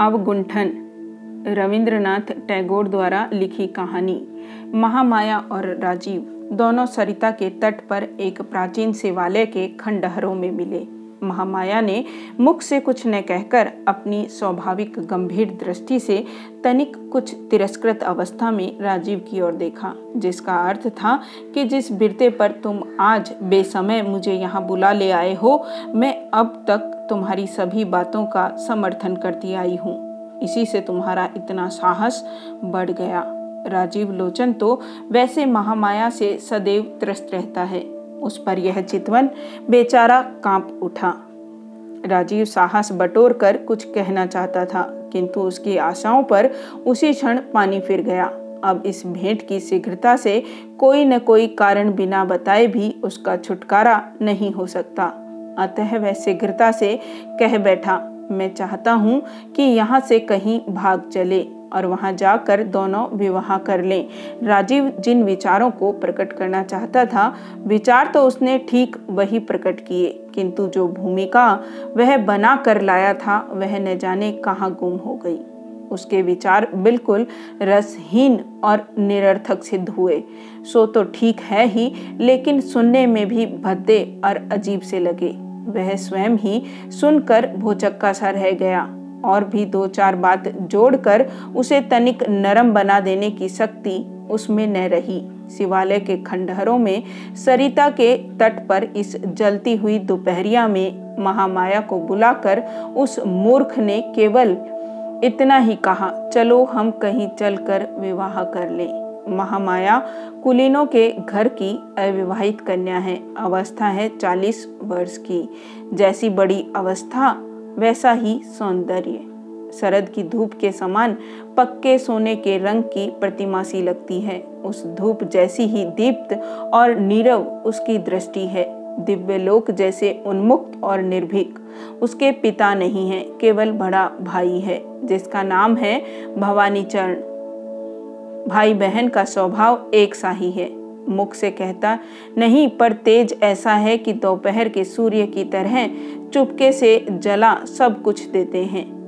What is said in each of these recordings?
अवगुंठन। रविंद्रनाथ टैगोर द्वारा लिखी कहानी, महामाया और राजीव दोनों सरिता के तट पर एक प्राचीन शिवालय के खंडहरों में मिले। महामाया ने मुख से कुछ न कहकर अपनी स्वाभाविक गंभीर दृष्टि से तनिक कुछ तिरस्कृत अवस्था में राजीव की ओर देखा, जिसका अर्थ था कि जिस बिरते पर तुम आज बेसमय मुझे यहाँ बुला ले आए हो, मैं अब तक तुम्हारी सभी बातों का समर्थन करती आई हूँ। इसी से तुम्हारा इतना साहस बढ़ गया। राजीव लोचन तो वैसे महामाया से सदैव त्रस्त रहता है। उस पर यह चितवन बेचारा काँप उठा। राजीव साहस बटोर कर कुछ कहना चाहता था, किंतु उसकी आशाओं पर उसी क्षण पानी फिर गया। अब इस भेंट की शीघ्रता से कोई न कोई कारण बिना बताए भी उसका छुटकारा नहीं हो सकता। अतः वह शीघ्रता से कह बैठा, मैं चाहता हूँ कि यहाँ से कहीं भाग चले और वहाँ जाकर दोनों विवाह कर लें। राजीव जिन विचारों को प्रकट करना चाहता था, विचार तो उसने ठीक वही प्रकट किए, किंतु जो भूमिका वह बना कर लाया था, वह न जाने कहाँ गुम हो गई। उसके विचार बिल्कुल रसहीन और निरर्थक सिद्ध हुए। सो तो ठीक है ही, लेकिन सुनने में भी भद्दे और अजीब से लगे। वह स्वयं ही सुनकर भोचक्का सा रह गया और भी दो चार बात जोड़कर उसे तनिक नरम बना देने की शक्ति उसमें न रही। शिवालय के खंडहरों में सरिता के तट पर इस जलती हुई दोपहरिया में महामाया को बुलाकर उस मूर्ख ने केवल इतना ही कहा, चलो हम कहीं चलकर विवाह कर लें। महामाया कुलीनों के घर की अविवाहित कन्या है। अवस्था है चालीस वर्ष की। जैसी बड़ी अवस्था, वैसा ही सौंदर्य। शरद की धूप के समान पक्के सोने के रंग की प्रतिमा सी लगती है। उस धूप जैसी ही दीप्त और नीरव उसकी दृष्टि है। दिव्य लोक जैसे उन्मुक्त और निर्भीक। उसके पिता नहीं है, केवल बड़ा भाई है, जिसका नाम है भवानी चरण भाई बहन का स्वभाव एक सा ही है। मुख से कहता, नहीं, पर तेज ऐसा है कि दोपहर के सूर्य की तरह चुपके से जला सब कुछ देते हैं।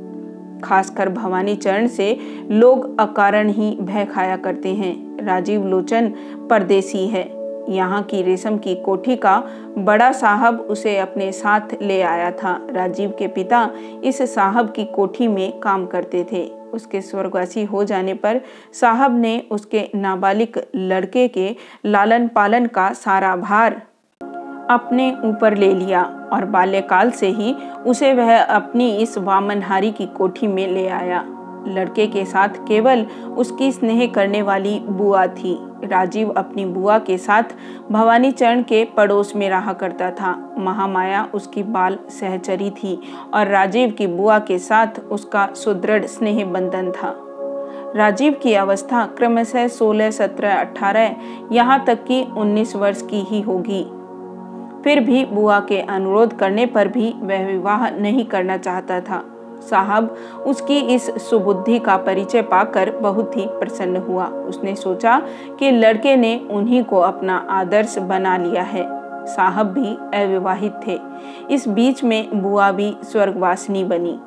खासकर भवानी चरण से लोग अकारण ही भय खाया करते हैं। राजीव लोचन परदेसी है। यहाँ की रेशम की कोठी का बड़ा साहब उसे अपने साथ ले आया था। राजीव के पिता इस साहब की कोठी में काम करते थे। उसके स्वर्गवासी हो जाने पर साहब ने उसके नाबालिग लड़के के लालन पालन का सारा भार अपने ऊपर ले लिया और बाल्यकाल से ही उसे वह अपनी इस वामनहारी की कोठी में ले आया। लड़के के साथ केवल उसकी स्नेह करने वाली बुआ थी। राजीव अपनी बुआ के साथ भवानी चरण के पड़ोस में रहा करता था। महामाया उसकी बाल सहचरी थी और राजीव की बुआ के साथ उसका सुदृढ़ स्नेह बंधन था। राजीव की अवस्था क्रमशः सोलह, सत्रह, अठारह, यहाँ तक कि उन्नीस वर्ष की ही होगी। फिर भी बुआ के अनुरोध करने पर भी वह विवाह नहीं करना चाहता था। साहब, उसकी इस सुबुद्धि का परिचय पाकर बहुत ही प्रसन्न हुआ। उसने सोचा कि लड़के ने उन्हीं को अपना आदर्श बना लिया है। साहब भी अविवाहित थे। इस बीच में बुआ भी स्वर्गवासिनी बनी।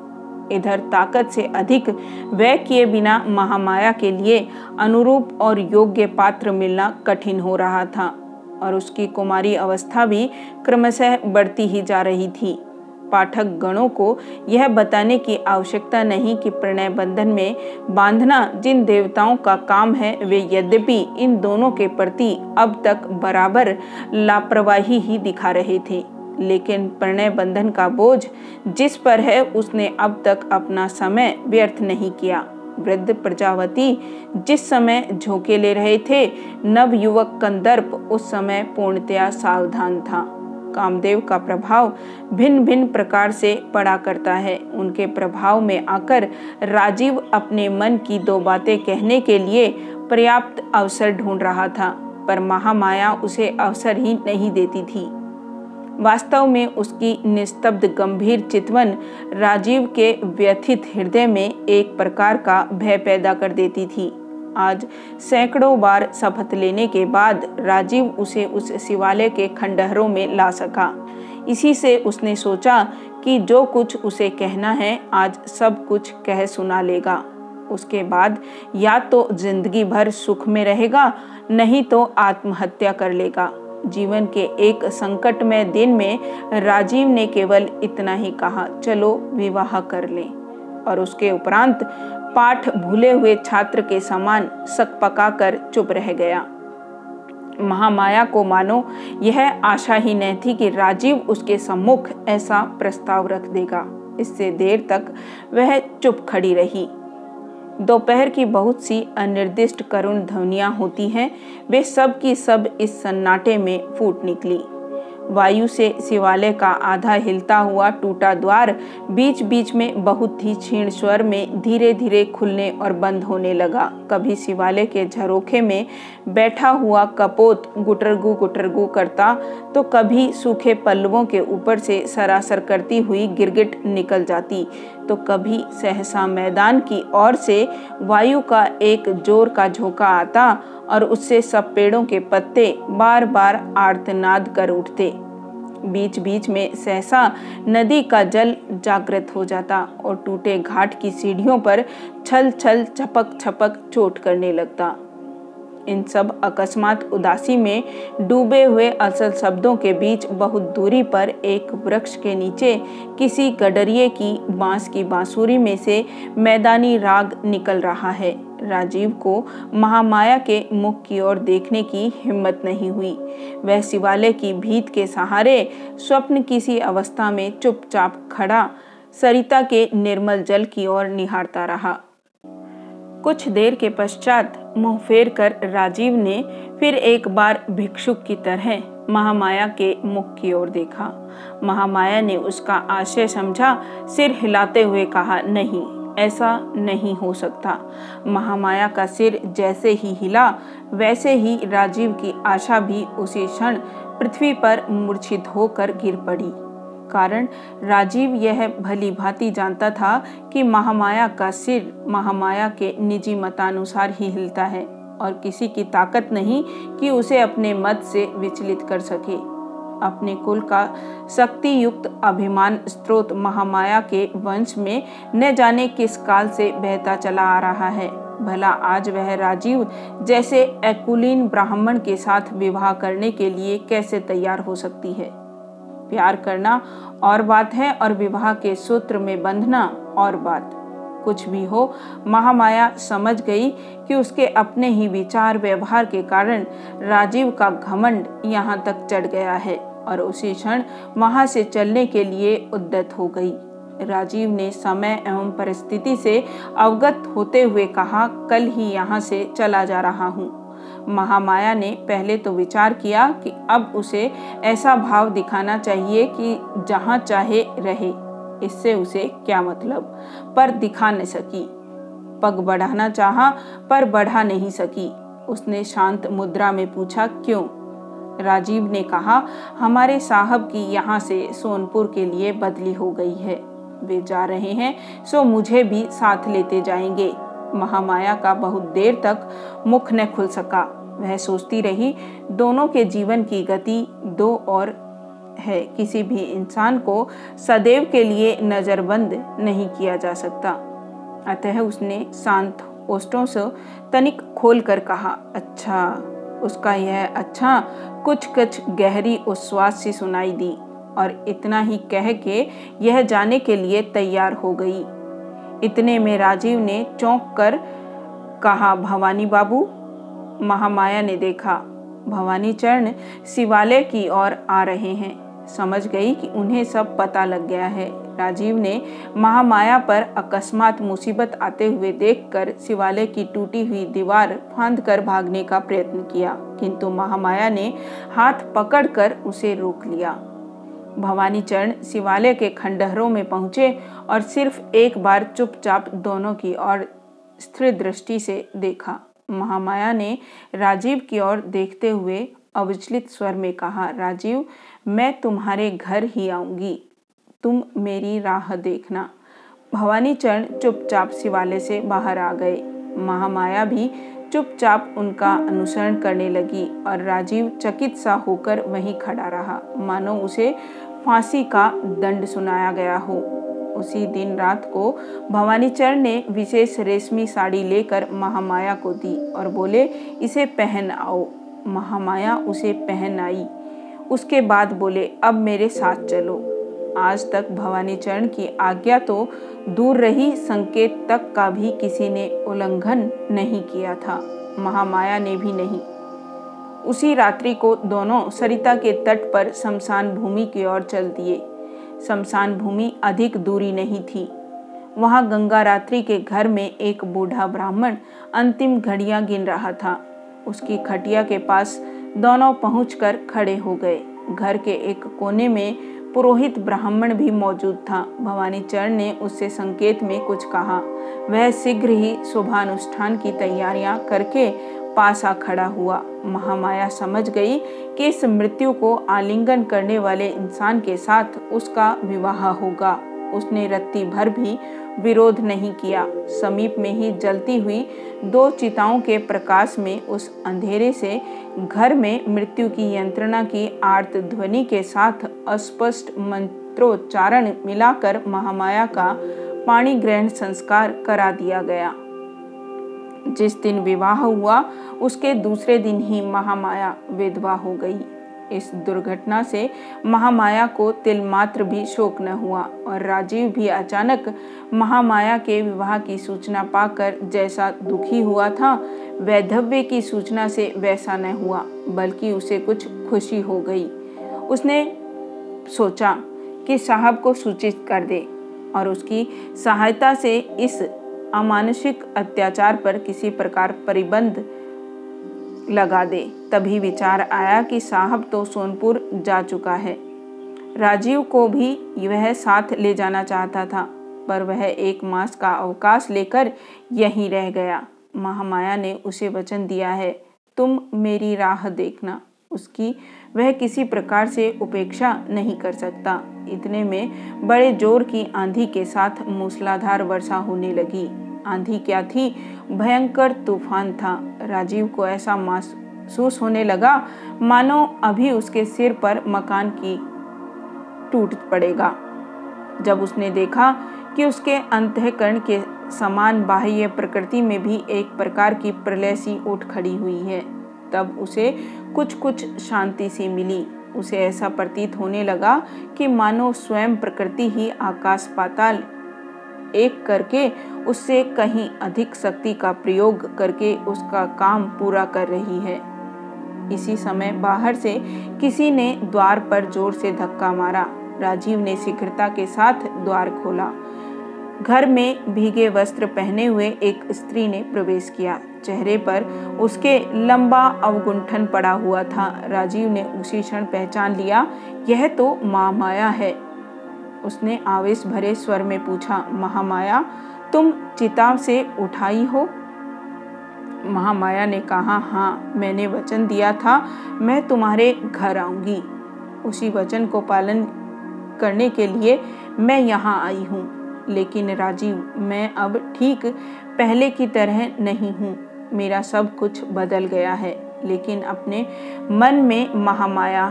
इधर ताकत से अधिक व्यय किए बिना महामाया के लिए अनुरूप और योग्य पात्र मिलना कठिन हो रहा था और उसकी कुमारी अवस्था भी क्रमशः बढ़ती ही जा रही थी। पाठक गणों को यह बताने की आवश्यकता नहीं कि प्रणय बंधन में बांधना जिन देवताओं का काम है, वे यद्यपि इन दोनों के प्रति अब तक बराबर लापरवाही ही दिखा रहे थे। लेकिन प्रणय बंधन का बोझ जिस पर है, उसने अब तक अपना समय व्यर्थ नहीं किया। वृद्ध प्रजावती जिस समय झोंके ले रहे थे नव युवक कंदर्प उस समय पूर्णतया सावधान था। कामदेव का प्रभाव भिन्न भिन्न प्रकार से पड़ा करता है। उनके प्रभाव में आकर राजीव अपने मन की दो बातें कहने के लिए पर्याप्त अवसर ढूंढ रहा था, पर महामाया उसे अवसर ही नहीं देती थी। वास्तव में उसकी निस्तब्ध गंभीर चितवन राजीव के व्यथित हृदय में एक प्रकार का भय पैदा कर देती थी। आज सैकड़ों बार शपथ लेने के बाद राजीव उसे उस शिवालय के खंडहरों में ला सका। इसी से उसने सोचा कि जो कुछ उसे कहना है, आज सब कुछ कह सुना लेगा। उसके बाद या तो ज़िंदगी भर सुख में रहेगा, नहीं तो आत्महत्या कर लेगा। जीवन के एक संकटमय दिन में राजीव ने केवल इतना ही कहा, चलो, विवाह कर लें। और उसके उपरांत पाठ भूले हुए छात्र के समान सक पका कर चुप रह गया। महामाया को मानो यह आशा ही नहीं थी कि राजीव उसके सम्मुख ऐसा प्रस्ताव रख देगा। इससे देर तक वह चुप खड़ी रही। दोपहर की बहुत सी अनिर्दिष्ट करुण ध्वनियाँ होती हैं, वे सब की सब इस सन्नाटे में फूट निकली। वायु से शिवालय का आधा हिलता हुआ टूटा द्वार बीच बीच में बहुत ही क्षीण स्वर में धीरे धीरे खुलने और बंद होने लगा। कभी शिवालय के झरोखे में बैठा हुआ कपोत गुटरगु गुटरगु करता तो कभी सूखे पल्लवों के ऊपर से सरासर करती हुई गिरगिट निकल जाती। तो कभी सहसा मैदान की ओर से वायु का एक ज़ोर का झोंका आता और उससे सब पेड़ों के पत्ते बार बार आर्तनाद कर उठते। बीच बीच में सहसा नदी का जल जागृत हो जाता और टूटे घाट की सीढ़ियों पर छल छल छपक छपक चोट करने लगता। इन सब अकस्मात उदासी में डूबे हुए असल शब्दों के बीच बहुत दूरी पर एक वृक्ष के नीचे किसी गडरिए की बाँस की बांसुरी में से मैदानी राग निकल रहा है। राजीव को महामाया के मुख की ओर देखने की हिम्मत नहीं हुई। वह शिवालय की भीत के सहारे स्वप्न किसी अवस्था में चुपचाप खड़ा, सरिता के निर्मल जल की ओर निहारता रहा। कुछ देर के पश्चात मुँह फेर कर राजीव ने फिर एक बार भिक्षुक की तरह महामाया के मुख की ओर देखा। महामाया ने उसका आशय समझा, सिर हिलाते हुए कहा, नहीं, ऐसा नहीं हो सकता। महामाया का सिर जैसे ही हिला, वैसे ही राजीव की आशा भी उसी क्षण पृथ्वी पर मूर्छित होकर गिर पड़ी। कारण राजीव यह भली भांति जानता था कि महामाया का सिर महामाया के निजी मतानुसार ही हिलता है और किसी की ताकत नहीं कि उसे अपने मत से विचलित कर सके। अपने कुल का शक्ति युक्त अभिमान स्त्रोत महामाया के वंश में न जाने किस काल से बहता चला आ रहा है। भला आज वह राजीव जैसे एकुलीन ब्राह्मण के साथ विवाह करने के लिए कैसे तैयार हो सकती है? प्यार करना और बात है और विवाह के सूत्र में बंधना और बात। कुछ भी हो, महामाया समझ गई कि उसके अपने ही विचार व्यवहार के कारण राजीव का घमंड यहाँ तक चढ़ गया है और उसी क्षण वहाँ से चलने के लिए उद्दत हो गई। राजीव ने समय एवं परिस्थिति से अवगत होते हुए कहा, कल ही यहाँ से चला जा रहा हूँ। महामाया ने पहले तो विचार किया कि अब उसे ऐसा भाव दिखाना चाहिए कि जहाँ चाहे रहे, इससे उसे क्या मतलब? पर दिखा न सकी। पग बढ़ाना चाहा, पर बढ़ा नहीं सकी। उसने शांत मुद्रा में पूछा, क्यों? राजीव ने कहा, हमारे साहब की यहाँ से सोनपुर के लिए बदली हो गई है। वे जा रहे हैं, सो मुझे भी साथ लेते जाएँगे। महामाया का बहुत देर तक मुख न खुल सका। वह सोचती रही, दोनों के जीवन की गति दो और है। किसी भी इंसान को सदैव के लिए नज़रबंद नहीं किया जा सकता। अतः उसने शांत ओष्टों से तनिक खोल कर कहा अच्छा उसका यह अच्छा कुछ कुछ गहरी उच्छ्वास सी सुनाई दी और इतना ही कह के यह जाने के लिए तैयार हो गई। इतने में राजीव ने चौंक कर कहा, भवानी बाबू, महामाया ने देखा। भवानी चरण शिवालय की ओर आ रहे हैं। समझ गई कि उन्हें सब पता लग गया है। राजीव ने महामाया पर अकस्मात मुसीबत आते हुए देखकर शिवालय की टूटी हुई दीवार फांद कर भागने का प्रयत्न किया, किंतु महामाया ने हाथ पकड़कर उसे रोक लिया। भवानी चरण शिवालय के खंडहरों में पहुँचे और सिर्फ़ एक बार चुपचाप दोनों की ओर स्थिर दृष्टि से देखा। महामाया ने राजीव की ओर देखते हुए अविचलित स्वर में कहा, राजीव, मैं तुम्हारे घर ही आऊँगी। तुम मेरी राह देखना। भवानी चरण चुपचाप शिवालय से बाहर आ गए। महामाया भी चुपचाप उनका अनुसरण करने लगी और राजीव चकित सा होकर वहीं खड़ा रहा। मानो उसे फांसी का दंड सुनाया गया हो। उसी दिन रात को भवानीचरण ने विशेष रेशमी साड़ी लेकर महामाया को दी और बोले, इसे पहन आओ महामाया उसे पहन आई उसके बाद बोले, अब मेरे साथ चलो। आज तक भवानी चरण की आज्ञा तो दूर रही, संकेत तक का भी किसी ने उल्लंघन नहीं किया था। महामाया ने भी नहीं। उसी रात्रि को दोनों सरिता के तट पर शमशान भूमि की ओर चल दिए। शमशान भूमि अधिक दूरी नहीं थी। वहाँ गंगा रात्रि के घर में एक बूढ़ा ब्राह्मण अंतिम घड़ियाँ गिन रहा था। उसकी खटिया के पास दोनों पहुंचकर खड़े हो गए। घर के एक कोने में पुरोहित ब्राह्मण भी मौजूद था। भवानी चरण ने उससे संकेत में कुछ कहा। वह शीघ्र ही शुभानुष्ठान की तैयारियाँ करके पास आ खड़ा हुआ। महामाया समझ गई कि इस मृत्यु को आलिंगन करने वाले इंसान के साथ उसका विवाह होगा। उसने रत्ती भर भी विरोध नहीं किया। समीप में ही जलती हुई दो चिताओं के प्रकाश में उस अंधेरे से घर में मृत्यु की यंत्रणा की आर्त ध्वनि के साथ अस्पष्ट मंत्रोच्चारण मिलाकर महामाया का पाणी ग्रहण संस्कार करा दिया गया। जिस दिन विवाह हुआ, उसके दूसरे दिन ही महामाया विधवा हो गई। इस दुर्घटना से महामाया को तिल मात्र भी शोक न हुआ और राजीव भी अचानक महामाया के विवाह की सूचना पाकर जैसा दुखी हुआ था, वैधव्य की सूचना से वैसा न हुआ, बल्कि उसे कुछ खुशी हो गई। उसने सोचा कि साहब को सूचित कर दे और उसकी सहायता से इस अमानसिक अत्याचार पर किसी प्रकार परिबंध लगा दे, तभी विचार आया कि साहब तो सोनपुर जा चुका है। राजीव को भी वह साथ ले जाना चाहता था, पर वह एक मास का अवकाश लेकर यहीं रह गया। महामाया ने उसे वचन दिया है, तुम मेरी राह देखना। उसकी वह किसी प्रकार से उपेक्षा नहीं कर सकता। इतने में बड़े ज़ोर की आंधी के साथ मूसलाधार वर्षा होने लगी। आंधी क्या थी? भयंकर तूफ़ान था। राजीव को ऐसा महसूस होने लगा, मानो अभी उसके सिर पर मकान की टूट पड़ेगा। जब उसने देखा कि उसके अंतकरण के समान बाह्य प्रकृति में भी एक प्रकार की प्रलय सी उठ खड़ी हुई है तब उसे कुछ कुछ शांति सी मिली। उसे ऐसा प्रतीत होने लगा कि मानो स्वयं प्रकृति ही आकाश पाताल एक करके उससे कहीं अधिक शक्ति का प्रयोग करके उसका काम पूरा कर रही है। इसी समय बाहर से किसी ने द्वार पर ज़ोर से धक्का मारा। राजीव ने शीघ्रता के साथ द्वार खोला। घर में भीगे वस्त्र पहने हुए एक स्त्री ने प्रवेश किया। चेहरे पर उसके लंबा अवगुंठन पड़ा हुआ था। राजीव ने उसी क्षण पहचान लिया, यह तो माँ माया है। उसने आवेश भरे स्वर में पूछा महामाया तुम चिता से उठाई हो? महामाया ने कहा हाँ मैंने वचन दिया था, मैं तुम्हारे घर आऊँगी। उसी वचन को पालन करने के लिए मैं यहाँ आई हूँ। लेकिन राजीव, मैं अब ठीक पहले की तरह नहीं हूँ। मेरा सब कुछ बदल गया है, लेकिन अपने मन में महामाया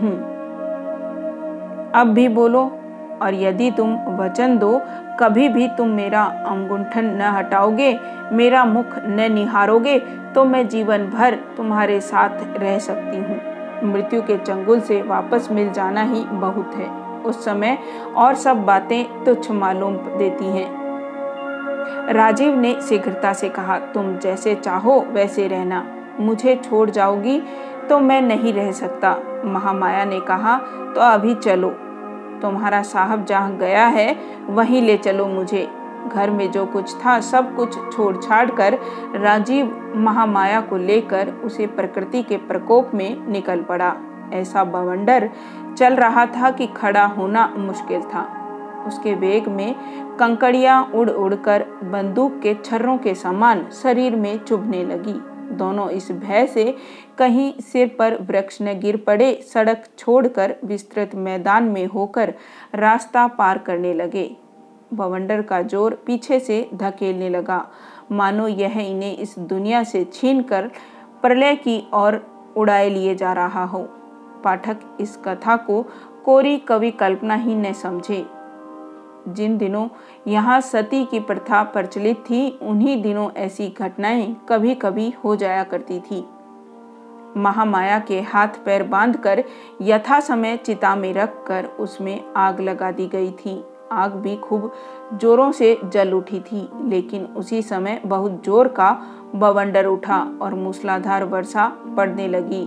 हूँ। अब भी बोलो, और यदि तुम वचन दो, कभी भी तुम मेरा अंगुंठन न हटाओगे, मेरा मुख न निहारोगे तो मैं जीवन भर तुम्हारे साथ रह सकती हूँ। मृत्यु के चंगुल से वापस मिल जाना ही बहुत है। उस समय और सब बातें तुच्छ मालूम देती हैं। राजीव ने शीघ्रता से कहा, तुम जैसे चाहो वैसे रहना। मुझे छोड़ जाओगी तो मैं नहीं रह सकता। महामाया ने कहा तो अभी चलो। तुम्हारा साहब जहाँ गया है, वहीं ले चलो मुझे। घर में जो कुछ था, सब कुछ छोड़ छाड़ कर राजीव महामाया को लेकर उसे प्रकृति के प्रकोप में निकल पड़ा। ऐसा बवंडर चल रहा था कि खड़ा होना मुश्किल था। उसके वेग में कंकड़ियाँ उड़ उड़कर बंदूक के छर्रों के समान शरीर में चुभने लगी। दोनों इस भय से कहीं सिर पर वृक्ष न गिर पड़े, सड़क छोड़कर विस्तृत मैदान में होकर रास्ता पार करने लगे। बवंडर का ज़ोर पीछे से धकेलने लगा। मानो यह इन्हें इस दुनिया से छीन कर प्रलय की ओर उड़ाए लिए जा रहा हो। पाठक इस कथा को कोरी कवि कल्पना ही न समझे। जिन दिनों यहाँ सती की प्रथा प्रचलित थी, उन्हीं दिनों ऐसी घटनाएँ कभी कभी हो जाया करती थी। महामाया के हाथ पैर बांधकर यथा समय चिता में रखकर उसमें आग लगा दी गई थी। आग भी खूब जोरों से जल उठी थी, लेकिन उसी समय बहुत ज़ोर का बवंडर उठा और मूसलाधार वर्षा पड़ने लगी।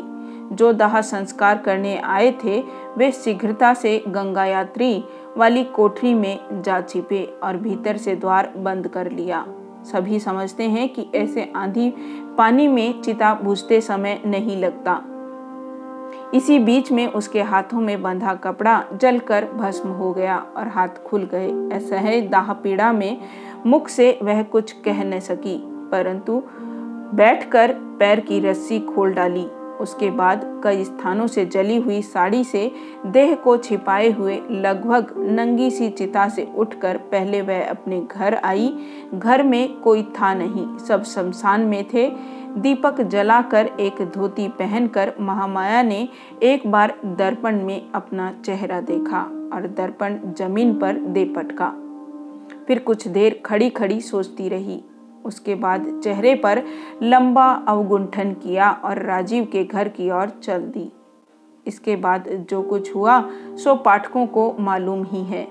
जो दाह संस्कार करने आए थे, वे शीघ्रता से गंगा यात्री वाली कोठरी में जा छिपे और भीतर से द्वार बंद कर लिया। सभी समझते हैं कि ऐसे आंधी पानी में चिता बुझते समय नहीं लगता। इसी बीच में उसके हाथों में बंधा कपड़ा जलकर भस्म हो गया और हाथ खुल गए। ऐसा है दाह पीड़ा में मुख से वह कुछ कह न सकी, परंतु बैठकर पैर की रस्सी खोल डाली। उसके बाद कई स्थानों से जली हुई साड़ी से देह को छिपाए हुए लगभग नंगी सी चिता से उठकर पहले वह अपने घर आई। घर में कोई था नहीं, सब शमशान में थे। दीपक जलाकर एक धोती पहनकर महामाया ने एक बार दर्पण में अपना चेहरा देखा और दर्पण ज़मीन पर दे पटका। फिर कुछ देर खड़ी खड़ी सोचती रही। उसके बाद चेहरे पर लंबा अवगुंठन किया और राजीव के घर की ओर चल दी। इसके बाद जो कुछ हुआ, सो पाठकों को मालूम ही है।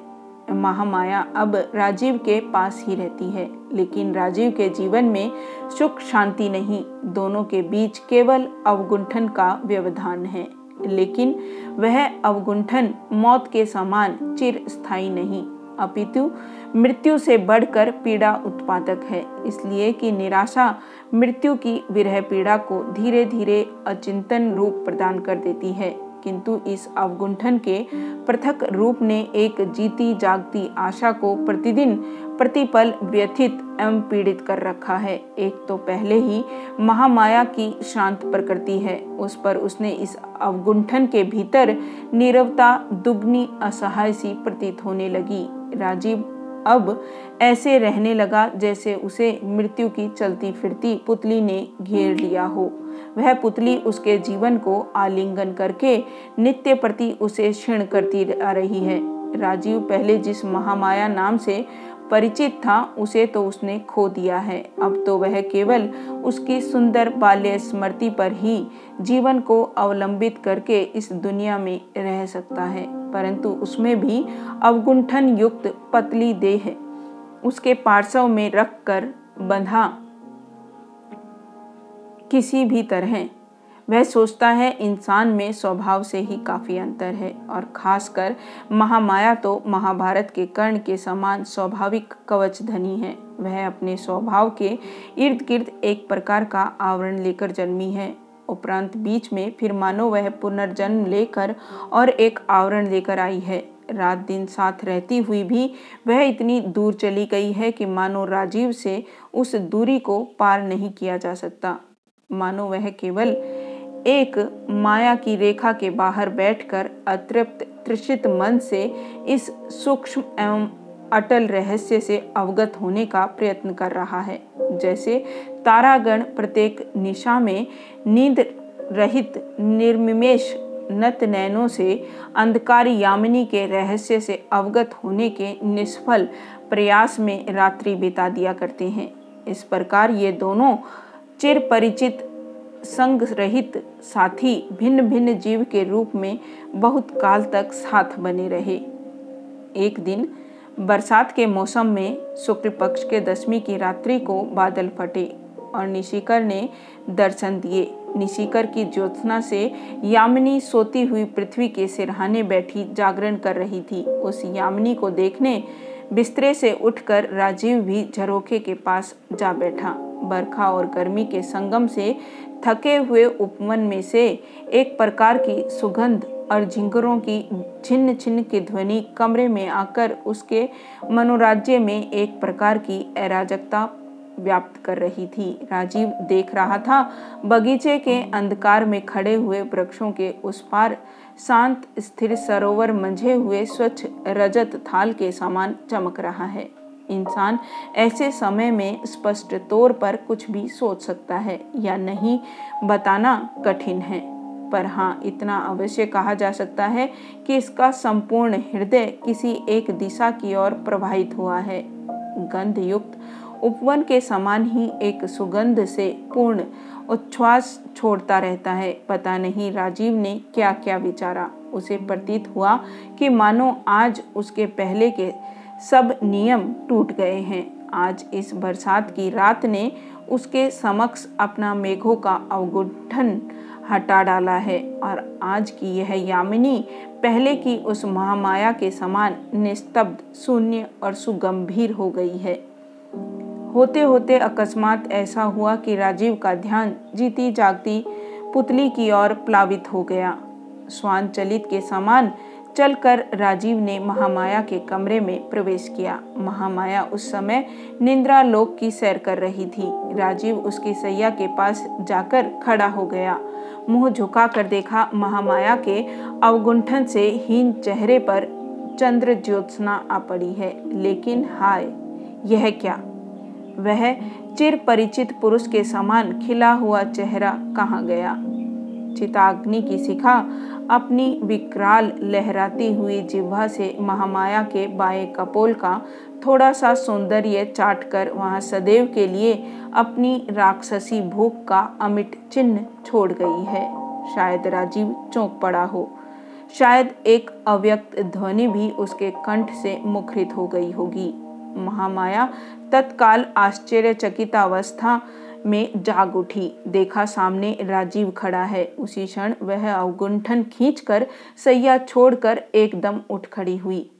महामाया अब राजीव के पास ही रहती है, लेकिन राजीव के जीवन में सुख शांति नहीं। दोनों के बीच केवल अवगुंठन का व्यवधान है, लेकिन वह अवगुंठन मौत के समान चिर स्थायी नहीं। अपितु, मृत्यु से बढ़कर पीड़ा उत्पादक है। इसलिए कि निराशा मृत्यु की विरह पीड़ा को धीरे धीरे अचिंतन रूप प्रदान कर देती है। किंतु इस अवगुंठन के पृथक रूप ने एक जीती जागती आशा को प्रतिदिन प्रतिपल व्यथित एवं पीड़ित कर रखा है। एक तो पहले ही महामाया की शांत प्रकृति है। उस पर उसने इस अवगुंठन के भीतर नीरवता, दुगनी, असहाय सी प्रतीत होने लगी। राजीव अब ऐसे रहने लगा जैसे उसे मृत्यु की चलती फिरती पुतली ने घेर लिया हो। वह पुतली उसके जीवन को आलिंगन करके नित्य प्रति उसे क्षीण करती आ रही है। राजीव पहले जिस महामाया नाम से परिचित था, उसे तो उसने खो दिया है। अब तो वह केवल उसकी सुंदर बाल्य स्मृति पर ही जीवन को अवलंबित करके इस दुनिया में रह सकता है, परंतु उसमें भी अवगुंठन युक्त पतली देह उसके पार्श्व में रख कर बंधा किसी भी तरह वह सोचता है, इंसान में स्वभाव से ही काफ़ी अंतर है और खासकर महामाया तो महाभारत के कर्ण के समान स्वाभाविक कवच धनी है। वह अपने स्वभाव के इर्द गिर्द एक प्रकार का आवरण लेकर जन्मी है। उपरांत बीच में फिर मानो वह पुनर्जन्म लेकर और एक आवरण लेकर आई है। रात दिन साथ रहती हुई भी वह इतनी दूर चली गई है कि मानो राजीव से उस दूरी को पार नहीं किया जा सकता। मानो वह केवल एक माया की रेखा के बाहर बैठकर अतृप्त त्रिषित मन से इस सूक्ष्म एवं अटल रहस्य से अवगत होने का प्रयत्न कर रहा है। जैसे तारागण प्रत्येक निशा में नींद रहित निर्मिमेश नत नैनों से अंधकार यामिनी के रहस्य से अवगत होने के निष्फल प्रयास में रात्रि बिता दिया करते हैं। इस प्रकार ये दोनों चिर परिचित संग रहित साथी भिन्न भिन्न जीव के रूप में बहुत काल तक साथ बने रहे। एक दिन, बरसात के मौसम में शुक्ल पक्ष के दसवीं की रात्रि को बादल फटे और निशिकर ने दर्शन दिए। निशिकर की ज्योत्सना से यामिनी सोती हुई पृथ्वी के सिरहाने बैठी जागरण कर रही थी। उस यामिनी को देखने बिस्तरे से उठकर राजीव भी झरोखे के पास जा बैठा। बरखा और गर्मी के संगम से थके हुए उपमन में से एक प्रकार की सुगंध और झिंगरों की छिन्न छिन्न की ध्वनि कमरे में आकर उसके मनोराज्य में एक प्रकार की अराजकता व्याप्त कर रही थी। राजीव देख रहा था, बगीचे के अंधकार में खड़े हुए वृक्षों के उस पार शांत, स्थिर सरोवर मंझे हुए स्वच्छ रजत थाल के समान चमक रहा है। इंसान ऐसे समय में स्पष्ट तौर पर कुछ भी सोच सकता है या नहीं, बताना कठिन है। पर हाँ इतना अवश्य कहा जा सकता है कि इसका संपूर्ण हृदय किसी एक दिशा की ओर प्रवाहित हुआ है। गंध युक्त उपवन के समान ही एक सुगंध से पूर्ण उच्छ्वास छोड़ता रहता है। पता नहीं राजीव ने क्या क्या विचारा। उसे प्रतीत हुआ कि मानो आज उसके पहले के सब नियम टूट गए हैं। आज इस बरसात की रात ने उसके समक्ष अपना मेघों का अवगुंठन हटा डाला है और आज की यह यामिनी पहले की उस महामाया के समान निस्तब्ध, शून्य और सुगंभीर हो गई है। होते होते अकस्मात ऐसा हुआ कि राजीव का ध्यान जीती जागती पुतली की ओर प्लावित हो गया। स्वान चलित के समान चलकर राजीव ने महामाया के कमरे में प्रवेश किया। महामाया उस समय निंद्रा लोक की सैर कर रही थी। राजीव उसकी सैया के पास जाकर खड़ा हो गया। मुँह झुका कर देखा महामाया के अवगुंठन से हीन चेहरे पर चंद्र ज्योत्सना आ पड़ी है। लेकिन हाय, यह क्या? वह चिर परिचित पुरुष के समान खिला हुआ चेहरा कहाँ गया? चिताग्नि की शिखा अपनी विकराल लहराती हुई जिह्वा से महामाया के बाएँ कपोल का थोड़ा सा सौंदर्य चाट कर वहाँ सदैव के लिए अपनी राक्षसी भूख का अमिट चिन्ह छोड़ गई है। शायद राजीव चौंक पड़ा हो। शायद एक अव्यक्त ध्वनि भी उसके कंठ से मुखरित हो गई होगी। महामाया तत्काल आश्चर्यचकित अवस्था में जाग उठी। देखा सामने राजीव खड़ा है। उसी क्षण वह अवगुंठन खींचकर सैया छोड़कर एकदम उठ खड़ी हुई।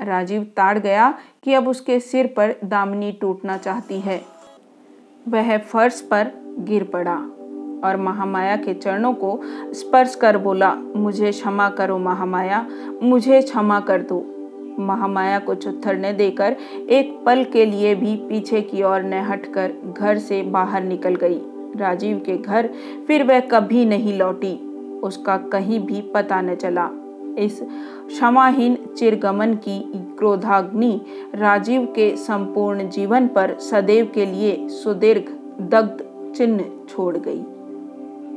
राजीव ताड़ गया कि अब उसके सिर पर दामनी टूटना चाहती है। वह फर्श पर गिर पड़ा और महामाया के चरणों को स्पर्श कर बोला, मुझे क्षमा करो महामाया, मुझे क्षमा कर दो। महामाया को चुत्थर देकर एक पल के लिए भी पीछे की ओर न हटकर घर से बाहर निकल गई। राजीव के घर फिर वह कभी नहीं लौटी। उसका कहीं भी पता न चला। इस क्षमाहीन चिरगमन की क्रोधाग्नि राजीव के संपूर्ण जीवन पर सदैव के लिए सुदीर्घ दग्ध चिन्ह छोड़ गई।